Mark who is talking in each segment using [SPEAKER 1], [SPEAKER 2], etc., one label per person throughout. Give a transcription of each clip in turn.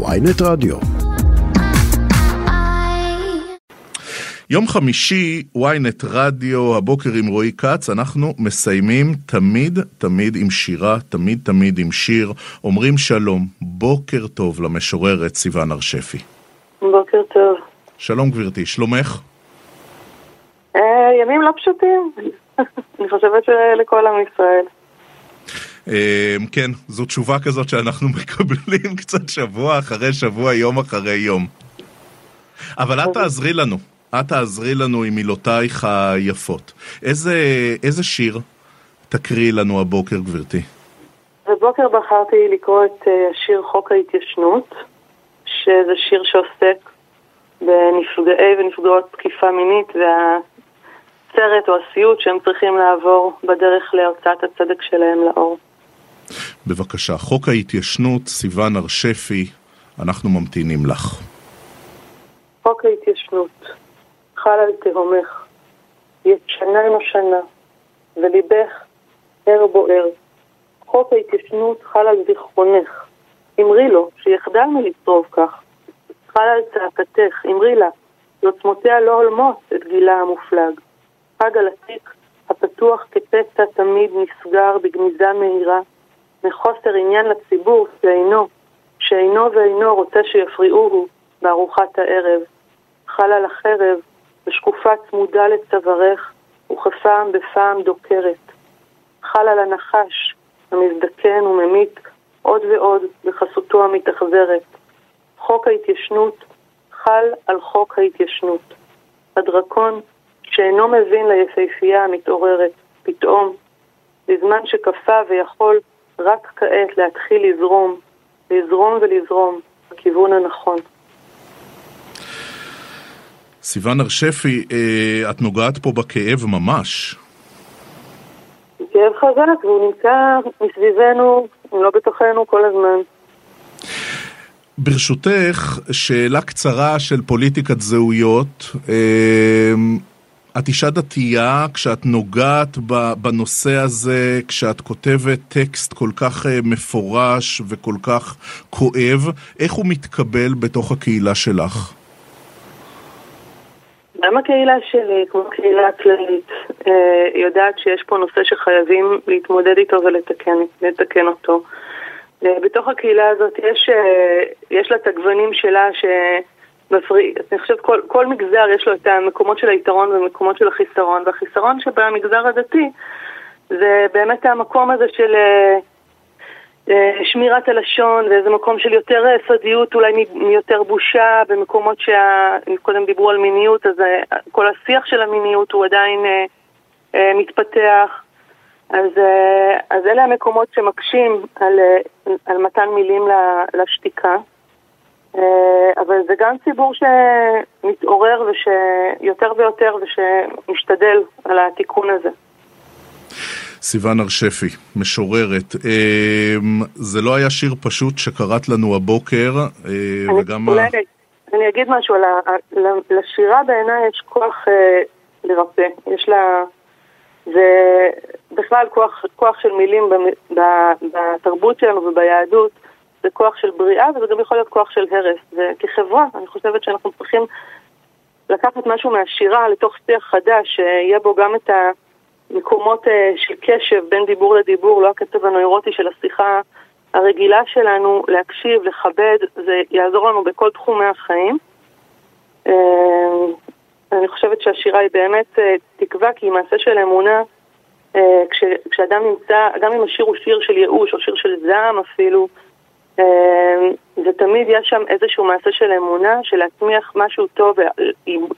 [SPEAKER 1] ויינט רדיו. יום חמישי, ynet רדיו, הבוקר עם רועי כץ, אנחנו מסיימים תמיד תמיד עם שירה, תמיד תמיד עם שיר. אומרים שלום, בוקר טוב למשוררת סיוון הר-שפי.
[SPEAKER 2] בוקר טוב.
[SPEAKER 1] שלום גברתי, שלומך?
[SPEAKER 2] אה, ימים לא פשוטים, אני חושבת שלכל עם ישראל.
[SPEAKER 1] אמ, כן, זו תשובה כזאת שאנחנו מקבלים קצת שבוע אחרי שבוע, יום אחרי יום. אבל את תעזרי לנו, את תעזרי לנו עם מילותייך היפות. איזה, איזה שיר תקריאי לנו הבוקר, גברתי?
[SPEAKER 2] בבוקר בחרתי לקרוא את אה, השיר חוק ההתיישנות, שזה שיר שעוסק בנפגעי ונפגעות תקיפה מינית והסרט או הסיוט שהם צריכים לעבור בדרך להוצאת הצדק שלהם לאור.
[SPEAKER 1] בבקשה, חוק ההתיישנות, סיוון הר-שפי, אנחנו ממתינים לך.
[SPEAKER 2] חוק ההתיישנות, חל על תהומך, ישנה נושנה, וליבך ער בוער. חוק ההתיישנות חל על זיכרונך. אמרי לו שיחדל מלצרוב כך. חל על צעקתך, אמרי לה, עוצמותיה לא הולמות את גילה המופלג. חג על התיק הפתוח כפצע תמיד נסגר בגניזה מהירה, מחוסר עניין לציבור שאינו, שאינו ואינו רוצה שיפריעוהו בארוחת הערב. חל על החרב, ושקופה צמודה לצווארך, וכפעם בפעם דוקרת. חל על הנחש, המזדקן וממית עוד ועוד בחסותו המתאכזרת. חוק ההתיישנות חל על חוק ההתיישנות. הדרקון שאינו מבין ליפהפייה המתעוררת, פתאום, בזמן שכפה ויכול רק כעת להתחיל לזרום, לזרום ולזרום בכיוון הנכון.
[SPEAKER 1] סיוון הר-שפי, אה, את נוגעת פה בכאב ממש.
[SPEAKER 2] כאב חזק, והוא נמצא מסביבנו, לא בתוכנו כל הזמן.
[SPEAKER 1] ברשותך, שאלה קצרה של פוליטיקת זהויות. את אישה דתייה, כשאת נוגעת בנושא הזה, כשאת כותבת טקסט כל כך אה, מפורש וכל כך כואב, איך הוא מתקבל בתוך הקהילה שלך?
[SPEAKER 2] גם הקהילה שלי, כמו הקהילה הכללית, אה, יודעת שיש פה נושא שחייבים להתמודד איתו ולתקן אותו. אה, בתוך הקהילה הזאת יש, יש לה את הגוונים שלה ש... מפריד. אני חושבת כל, כל מגזר יש לו את המקומות של היתרון ומקומות של החיסרון, והחיסרון שבמגזר הדתי זה באמת המקום הזה של אה, אה, שמירת הלשון ואיזה מקום של יותר אה, סודיות, אולי מיותר בושה, במקומות שקודם דיברו על מיניות, אז כל השיח של המיניות הוא עדיין מתפתח. אז, אז אלה המקומות שמקשים על, על מתן מילים לשתיקה. אה, אבל זה גם ציבור שמתעורר ושיותר ויותר ושמשתדל על התיקון הזה.
[SPEAKER 1] סיוון הר-שפי, משוררת. אה, זה לא היה שיר פשוט שקראת לנו הבוקר,
[SPEAKER 2] אה, וגם... אולי אני אגיד משהו, לשירה בעיניי יש כוח לרפא. יש לה... זה בכלל כוח, כוח של מילים בתרבות שלנו וביהדות. זה כוח של בריאה וזה גם יכול להיות כוח של הרס. וכחברה, אני חושבת שאנחנו צריכים לקחת משהו מהשירה לתוך שיח חדש, שיהיה בו גם את המקומות אה, של קשב בין דיבור לדיבור, לא הקצב הנוירוטי של השיחה הרגילה שלנו, להקשיב, לכבד, זה יעזור לנו בכל תחומי החיים. אה, אני חושבת שהשירה היא באמת אה, תקווה, כי היא מעשה של אמונה. כשאדם נמצא, גם אם השיר הוא שיר של ייאוש או שיר של זעם אפילו, ותמיד יש שם איזשהו מעשה של אמונה, של להצמיח משהו טוב,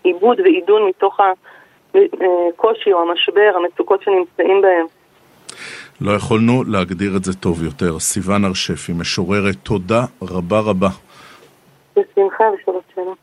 [SPEAKER 2] עיבוד ועידון מתוך הקושי או המשבר, המצוקות שנמצאים בהם.
[SPEAKER 1] לא יכולנו להגדיר את זה טוב יותר. סיוון הר-שפי, משוררת, תודה רבה רבה.
[SPEAKER 2] בשמחה ושלום שלום.